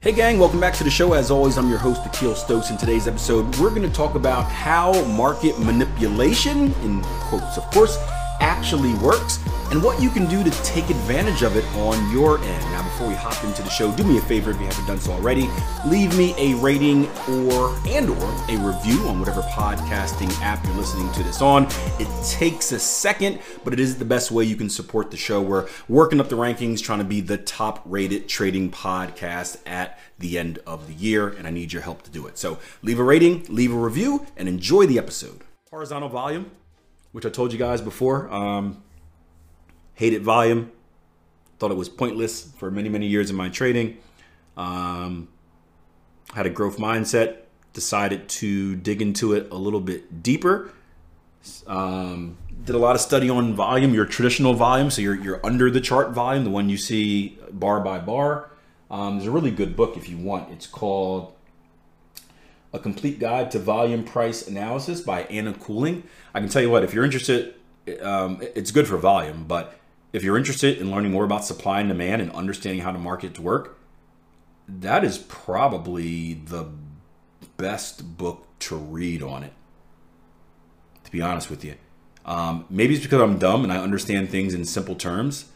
Hey gang, welcome back to the show. As always, I'm your host, Akil Stokes. In today's episode, we're going to talk about how market manipulation, in quotes of course, actually works and what you can do to take advantage of it on your end. Now, before we hop into the show, do me a favor if you haven't done so already, leave me a rating or and or a review on whatever podcasting app you're listening to this on. It takes a second, but it is the best way you can support the show. We're working up the rankings, trying to be the top rated trading podcast at the end of the year, and I need your help to do it. So leave a rating, leave a review, and enjoy the episode. Horizontal volume, which I told you guys before. Um, hated volume, thought it was pointless for many, many years in my trading. Um, had a growth mindset, decided to dig into it a little bit deeper. Um, did a lot of study on volume, your traditional volume, so you're, under the chart volume, the one you see bar by bar. Um, there's a really good book if you want. It's called A Complete Guide to Volume Price Analysis by Anna Coulling. I can tell you what, if you're interested, um, it's good for volume, but if you're interested in learning more about supply and demand and understanding how the markets work, that is probably the best book to read on it. To be honest with you, um, maybe it's because I'm dumb and I understand things in simple terms.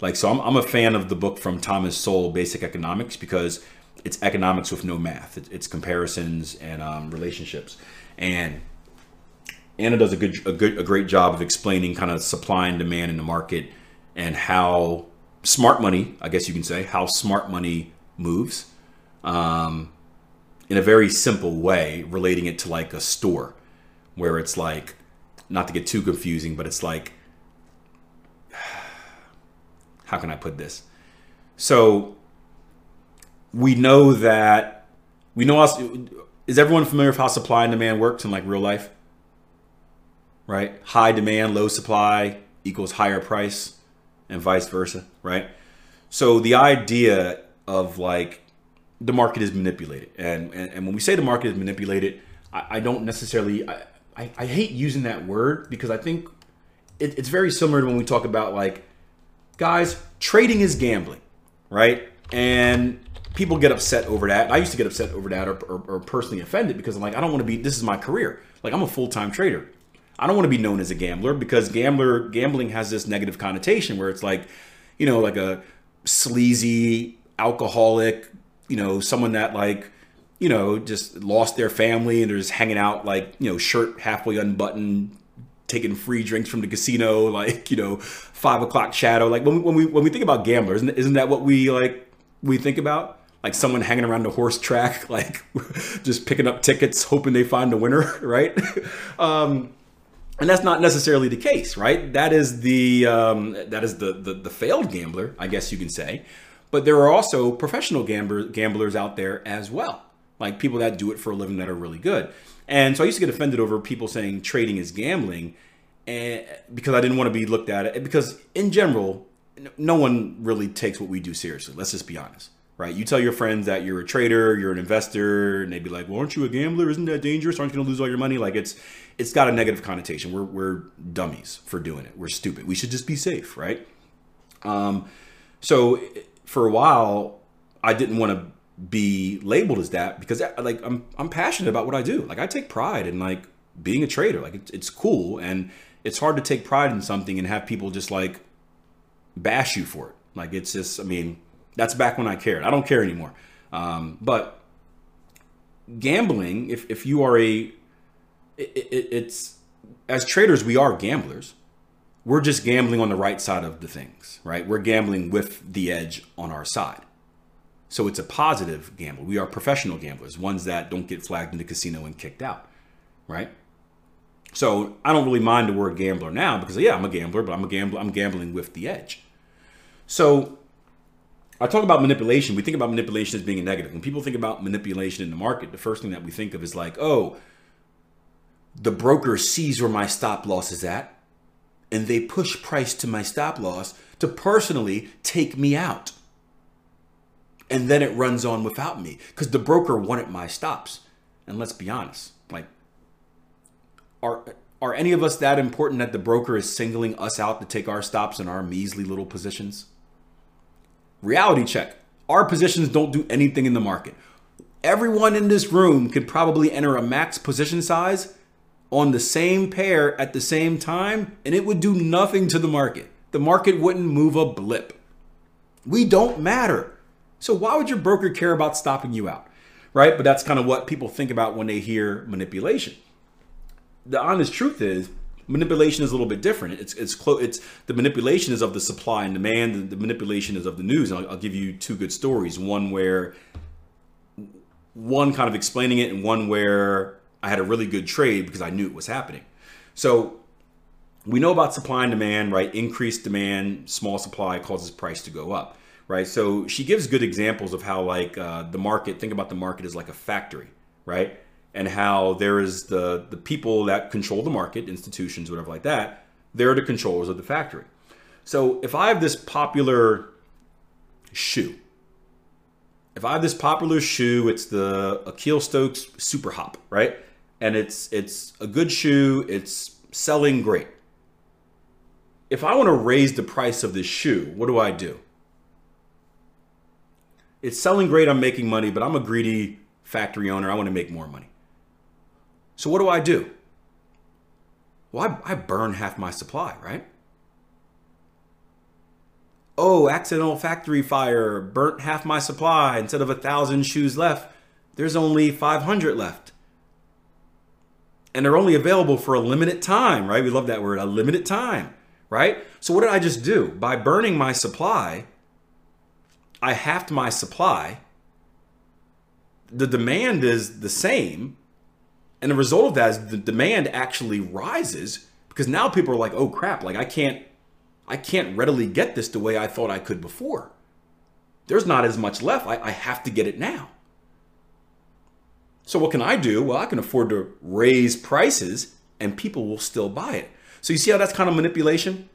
Like, so I'm, I'm a fan of the book from Thomas Sowell, Basic Economics, because it's economics with no math. It's, it's comparisons and um, relationships. And Anna does a good, a good, a great job of explaining kind of supply and demand in the market and how smart money, I guess you can say, how smart money moves um, in a very simple way, relating it to like a store where it's like, not to get too confusing, but it's like, how can I put this? So we know that we know us. Is everyone familiar with how supply and demand works in like real life? Right? High demand, low supply equals higher price and vice versa, right? So the idea of like the market is manipulated, and and, and when we say the market is manipulated, I, I don't necessarily I, I, I, hate using that word because I think it, it's very similar to when we talk about like guys trading is gambling, right? And people get upset over that. I used to get upset over that or, or, or personally offended because I'm like I don't want to be. This is my career. Like I'm a full time trader. I don't want to be known as a gambler because gambler gambling has this negative connotation where it's like, you know, like a sleazy alcoholic, you know, someone that like, you know, just lost their family and they're just hanging out like, you know, shirt halfway unbuttoned, taking free drinks from the casino, like, you know, five o'clock shadow. Like when we, when we when we think about gamblers, isn't, isn't that what we like we think about? Like someone hanging around the horse track, like just picking up tickets, hoping they find a winner, right? um, and that's not necessarily the case, right? That is the um, that is the, the, the failed gambler, I guess you can say. But there are also professional gambler, gamblers out there as well, like people that do it for a living that are really good. And so I used to get offended over people saying trading is gambling, and because I didn't want to be looked at it. Because in general, no one really takes what we do seriously. Let's just be honest right? You tell your friends that you're a trader, you're an investor, and they'd be like, "Well, aren't you a gambler? Isn't that dangerous? Aren't you going to lose all your money?" Like it's it's got a negative connotation. We're we're dummies for doing it. We're stupid. We should just be safe, right? Um, so for a while, I didn't want to be labeled as that because like I'm I'm passionate about what I do. Like I take pride in like being a trader. Like it's, it's cool and it's hard to take pride in something and have people just like bash you for it. Like it's just I mean that's back when I cared. I don't care anymore. Um, but gambling, if, if you are a, it, it, it's as traders, we are gamblers. We're just gambling on the right side of the things, right? We're gambling with the edge on our side. So it's a positive gamble. We are professional gamblers, ones that don't get flagged in the casino and kicked out, right? So I don't really mind the word gambler now because yeah, I'm a gambler, but I'm a gambler. I'm gambling with the edge. So I talk about manipulation. We think about manipulation as being a negative. When people think about manipulation in the market, the first thing that we think of is like, oh, the broker sees where my stop loss is at, and they push price to my stop loss to personally take me out. And then it runs on without me because the broker wanted my stops. And let's be honest, like, are are any of us that important that the broker is singling us out to take our stops in our measly little positions? Reality check. Our positions don't do anything in the market. Everyone in this room could probably enter a max position size on the same pair at the same time, and it would do nothing to the market. The market wouldn't move a blip. We don't matter. So why would your broker care about stopping you out? Right? But that's kind of what people think about when they hear manipulation. The honest truth is manipulation is a little bit different. It's it's close. It's the manipulation is of the supply and demand. And the manipulation is of the news. And I'll, I'll give you two good stories. One where one kind of explaining it, and one where I had a really good trade because I knew it was happening. So we know about supply and demand, right? Increased demand, small supply causes price to go up, right? So she gives good examples of how like uh, the market. Think about the market as like a factory, right? And how there is the the people that control the market, institutions, whatever like that. They're the controllers of the factory. So if I have this popular shoe, if I have this popular shoe, it's the Akil Stokes Super Hop, right? And it's it's a good shoe. It's selling great if I want to raise the price of this shoe, what do I do? It's selling great, I'm making money, but I'm a greedy factory owner. I want to make more money. So what do I do? Well, I, I burn half my supply, right? Oh, accidental factory fire, burnt half my supply. Instead of a thousand shoes left, there's only 500 left. And they're only available for a limited time, right? We love that word, a limited time right? So what did I just do? By burning my supply, I halved my supply. The demand is the same. And the result of that is the demand actually rises because now people are like, oh crap, like I can't I can't readily get this the way I thought I could before. There's not as much left. I, I have to get it now. So what can I do? Well, I can afford to raise prices and people will still buy it. So you see how that's kind of manipulation?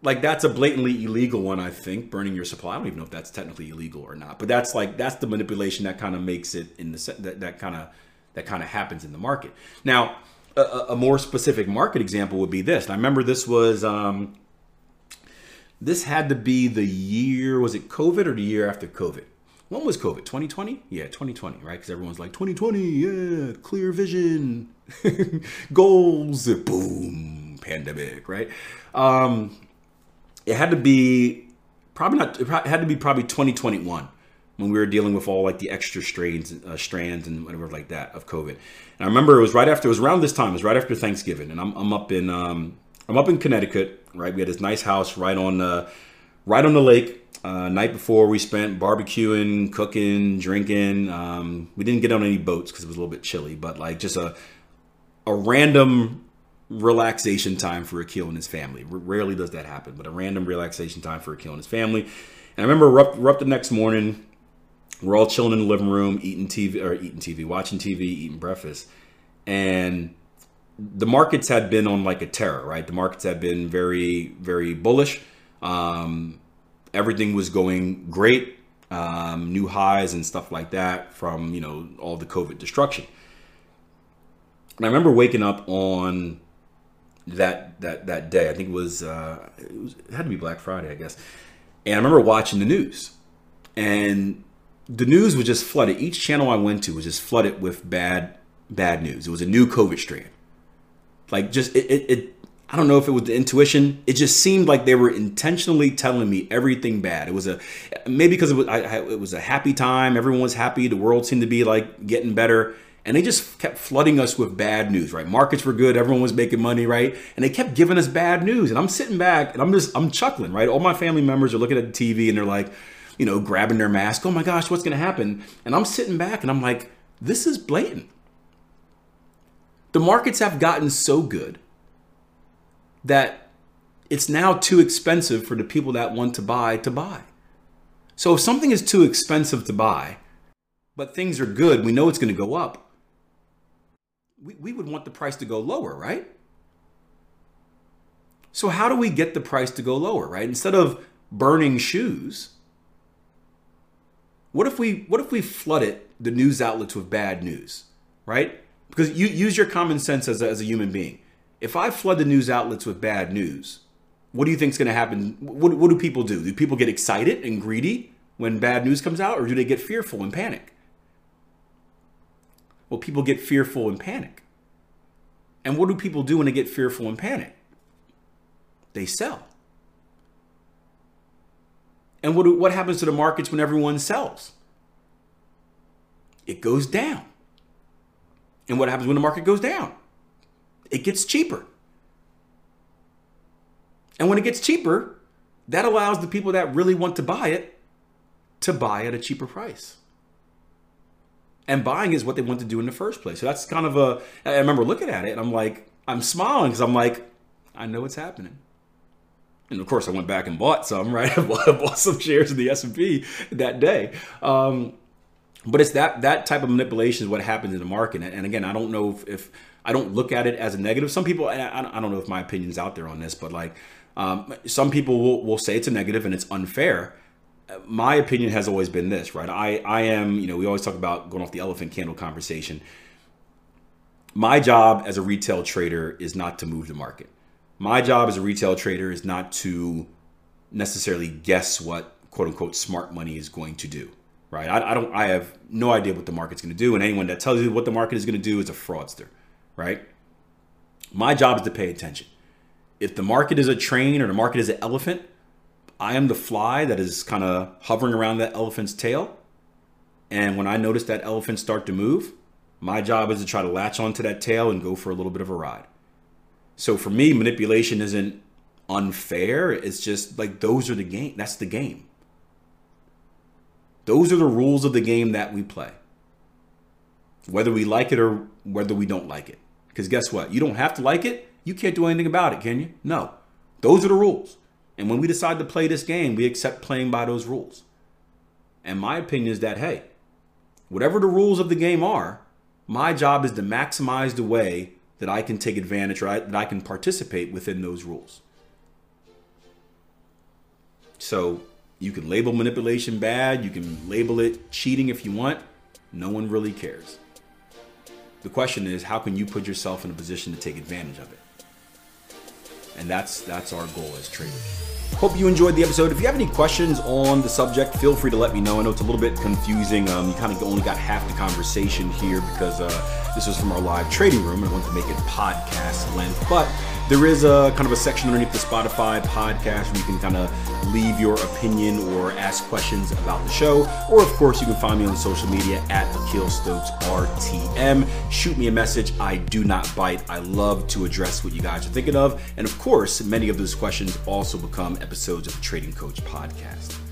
Like that's a blatantly illegal one, I think. Burning your supply. I don't even know if that's technically illegal or not. But that's like that's the manipulation that kind of makes it in the that that kind of that kind of happens in the market. Now, a, a, more specific market example would be this. And I remember this was um, this had to be the year was it COVID or the year after COVID? When was COVID? 2020? Yeah, 2020, right? Because everyone's like 2020, yeah, clear vision, goals, boom, pandemic, right? Um, it had to be probably not. It had to be probably 2021 when we were dealing with all like the extra strains, uh, strands, and whatever like that of COVID. And I remember it was right after. It was around this time. It was right after Thanksgiving, and I'm, I'm up in um, I'm up in Connecticut. Right, we had this nice house right on the right on the lake. Uh, night before we spent barbecuing, cooking, drinking. Um, we didn't get on any boats because it was a little bit chilly, but like just a a random relaxation time for Akil and his family. Rarely does that happen, but a random relaxation time for Akil and his family. And I remember we're up, we're up the next morning. We're all chilling in the living room, eating TV or eating TV, watching TV, eating breakfast, and the markets had been on like a terror, right? The markets had been very, very bullish. Um, everything was going great, um, new highs and stuff like that from you know all the COVID destruction. And I remember waking up on that that that day. I think it was, uh, it was it had to be Black Friday, I guess. And I remember watching the news, and the news was just flooded. Each channel I went to was just flooded with bad bad news. It was a new COVID strain. Like just it, it, it I don't know if it was the intuition. It just seemed like they were intentionally telling me everything bad. It was a maybe because it was I, it was a happy time. Everyone was happy. The world seemed to be like getting better and they just kept flooding us with bad news, right? Markets were good, everyone was making money, right? And they kept giving us bad news. And I'm sitting back and I'm just I'm chuckling, right? All my family members are looking at the TV and they're like, you know, grabbing their mask. Oh my gosh, what's gonna happen? And I'm sitting back and I'm like, this is blatant. The markets have gotten so good that it's now too expensive for the people that want to buy to buy. So if something is too expensive to buy, but things are good, we know it's going to go up we, we would want the price to go lower, right? So how do we get the price to go lower, right? Instead of burning shoes, what if we what if we flooded the news outlets with bad news, right? Because you use your common sense as a, as a human being. If I flood the news outlets with bad news, what do you think is going to happen? What, what do people do? Do people get excited and greedy when bad news comes out, or do they get fearful and panic? Well, people get fearful and panic. And what do people do when they get fearful and panic? They sell. And what, what happens to the markets when everyone sells? It goes down. And what happens when the market goes down? It gets cheaper. And when it gets cheaper, that allows the people that really want to buy it to buy at a cheaper price. And buying is what they want to do in the first place. So that's kind of a. I remember looking at it and I'm like, I'm smiling because I'm like, I know what's happening. And of course, I went back and bought some. Right, I bought, some shares of the S and P that day. Um, but it's that that type of manipulation is what happens in the market. And again, I don't know if, if I don't look at it as a negative. Some people, I, I don't know if my opinion's out there on this, but like um, some people will, will say it's a negative and it's unfair. My opinion has always been this, right? I, I am, you know, we always talk about going off the elephant candle conversation. My job as a retail trader is not to move the market. My job as a retail trader is not to necessarily guess what quote unquote smart money is going to do, right? I, I don't, I have no idea what the market's going to do. And anyone that tells you what the market is going to do is a fraudster, right? My job is to pay attention if the market is a train or the market is an elephant, I am the fly that is kind of hovering around that elephant's tail. And when I notice that elephant start to move, my job is to try to latch onto that tail and go for a little bit of a ride. So for me, manipulation isn't unfair. It's just like those are the game. That's the game. Those are the rules of the game that we play. Whether we like it or whether we don't like it. Because guess what? You don't have to like it. You can't do anything about it, can you? No. Those are the rules. And when we decide to play this game, we accept playing by those rules. And my opinion is that, hey, whatever the rules of the game are, my job is to maximize the way that I can take advantage, right? That I can participate within those rules. So you can label manipulation bad, you can label it cheating if you want. No one really cares. The question is, how can you put yourself in a position to take advantage of it? And that's that's our goal as traders. Hope you enjoyed the episode. If you have any questions on the subject, feel free to let me know. I know it's a little bit confusing. Um, you kind of only got half the conversation here because uh, this was from our live trading room and I wanted to make it podcast length. But there is a kind of a section underneath the Spotify podcast where you can kind of leave your opinion or ask questions about the show. Or, of course, you can find me on social media at Akil Stokes RTM. Shoot me a message. I do not bite. I love to address what you guys are thinking of. And, of course, many of those questions also become episodes of the Trading Coach podcast.